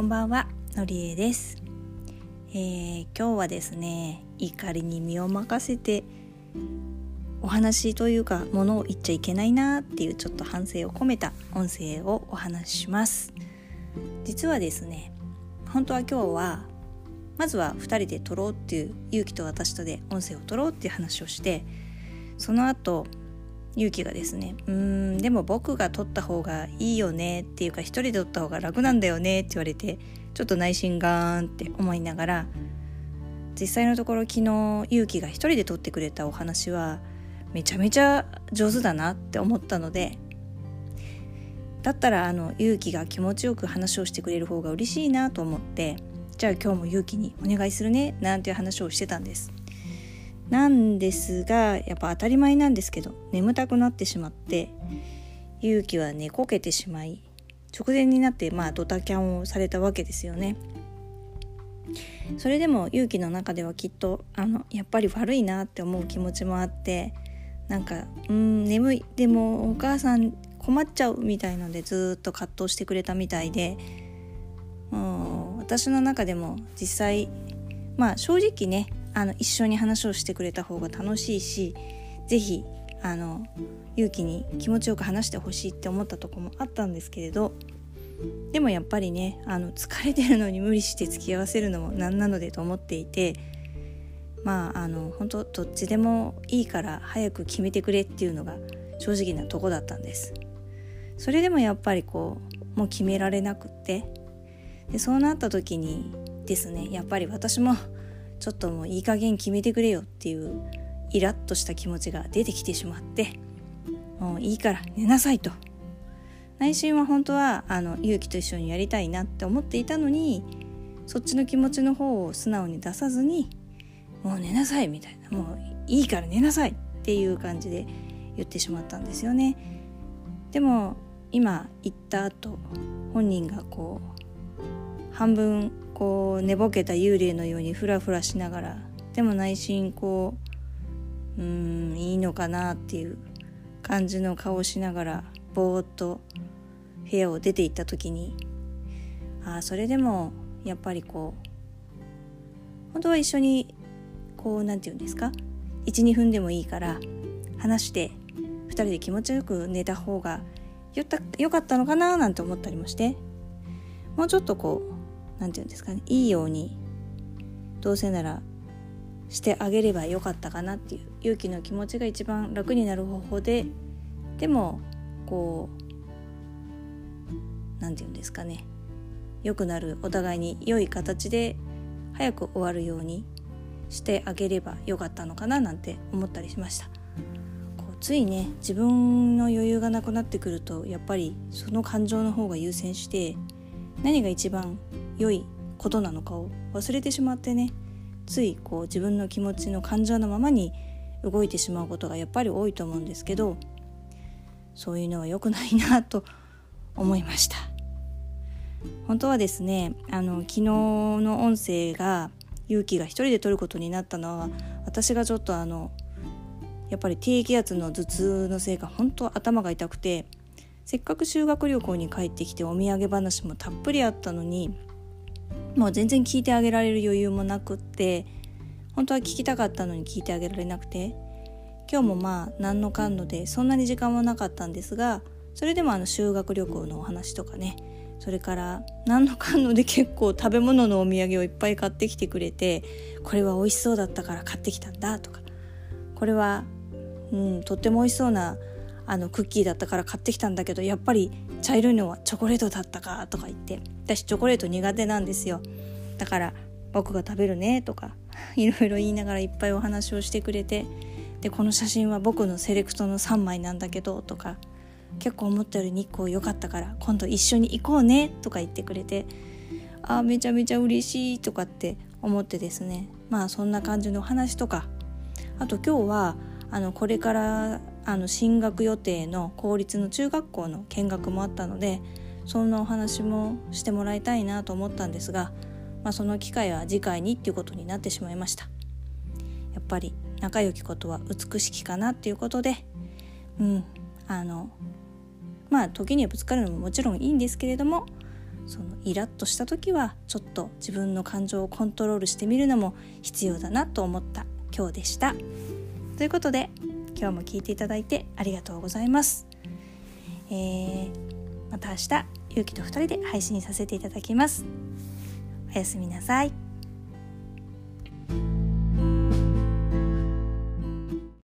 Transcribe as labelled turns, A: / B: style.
A: こんばんはのりえです、えー、今日はですね怒りに身を任せてお話というかものを言っちゃいけないなっていうちょっと反省を込めた音声をお話しします。実はですね本当は今日はまずは2人で撮ろうっていう勇気と私とで音声を撮ろうっていう話をしてその後勇気がですね「うんでも僕が撮った方がいいよね」っていうか一人で撮った方が楽なんだよねって言われてちょっと内心ガーンって思いながら実際のところ昨日勇気が一人で撮ってくれたお話はめちゃめちゃ上手だなって思ったのでだったらあの勇気が気持ちよく話をしてくれる方が嬉しいなと思ってじゃあ今日も勇気にお願いするねなんていう話をしてたんです。なんですがやっぱ当たり前なんですけど眠たくなってしまって勇気は寝こけてしまい直前になってまあドタキャンをされたわけですよね。それでも勇気の中ではきっとあのやっぱり悪いなって思う気持ちもあってなんかうん眠いでもお母さん困っちゃうみたいのでずっと葛藤してくれたみたいでうん私の中でも実際まあ正直ねあの一緒に話をしてくれた方が楽しいし是非あの勇気に気持ちよく話してほしいって思ったとこもあったんですけれどでもやっぱりねあの疲れてるのに無理して付き合わせるのもなんなのでと思っていてまああの本当どっちでもいいから早く決めてくれっていうのが正直なとこだったんです。それでもやっぱりこうもう決められなくってでそうなった時にですねやっぱり私もちょっともういい加減決めてくれよっていうイラッとした気持ちが出てきてしまってもういいから寝なさいと。内心は本当はあの勇気と一緒にやりたいなって思っていたのにそっちの気持ちの方を素直に出さずにもう寝なさいみたいなもういいから寝なさいっていう感じで言ってしまったんですよね。でも今言った後本人がこう半分こう寝ぼけた幽霊のようにフラフラしながらでも内心こううんいいのかなっていう感じの顔をしながらぼーっと部屋を出て行った時にああそれでもやっぱりこう本当は一緒にこう何て言うんですか？12分でもいいから話して2人で気持ちよく寝た方がよったよかったのかななんて思ったりもしてもうちょっとこう何て言うんですかねいいようにどうせならしてあげればよかったかなっていう勇気の気持ちが一番楽になる方法ででもこう何て言うんですかね良くなるお互いに良い形で早く終わるようにしてあげればよかったのかななんて思ったりしました。こうついね自分の余裕がなくなってくるとやっぱりその感情の方が優先して何が一番良いことなのかを忘れてしまってねついこう自分の気持ちの感情のままに動いてしまうことがやっぱり多いと思うんですけどそういうのは良くないなと思いました。本当はですねあの昨日の音声が勇気が一人で撮ることになったのは私がちょっとあのやっぱり低気圧の頭痛のせいか本当頭が痛くてせっかく修学旅行に帰ってきてお土産話もたっぷりあったのにもう全然聞いてあげられる余裕もなくって本当は聞きたかったのに聞いてあげられなくて。今日もまあ何のかんのでそんなに時間はなかったんですがそれでもあの修学旅行のお話とかね。それから何のかんので 結構食べ物のお土産をいっぱい買ってきてくれてこれは美味しそうだったから買ってきたんだとか。これは、うん、とっても美味しそうなあのクッキーだったから買ってきたんだけどやっぱり茶色いのはチョコレートだったかとか言って。私チョコレート苦手なんですよ。だから僕が食べるねとか いろいろ言いながらいっぱいお話をしてくれて。でこの写真は僕のセレクトの3枚なんだけどとか結構思ったより日光良かったから今度一緒に行こうねとか言ってくれてあめちゃめちゃ嬉しいとかって思ってですね。まあそんな感じの話とか。あと今日はあのこれからあの進学予定の公立の中学校の見学もあったのでそんなお話もしてもらいたいなと思ったんですが、まあ、その機会は次回にっていうことになってしまいましたやっぱり仲良きことは美しきかなっていうことでうんあのまあ時にはぶつかるのももちろんいいんですけれどもそのイラッとした時はちょっと自分の感情をコントロールしてみるのも必要だなと思った今日でした。ということで今日も聞いていただいてありがとうございます。えー、また明日ゆうきと2人で配信させていただきます。おやすみなさい。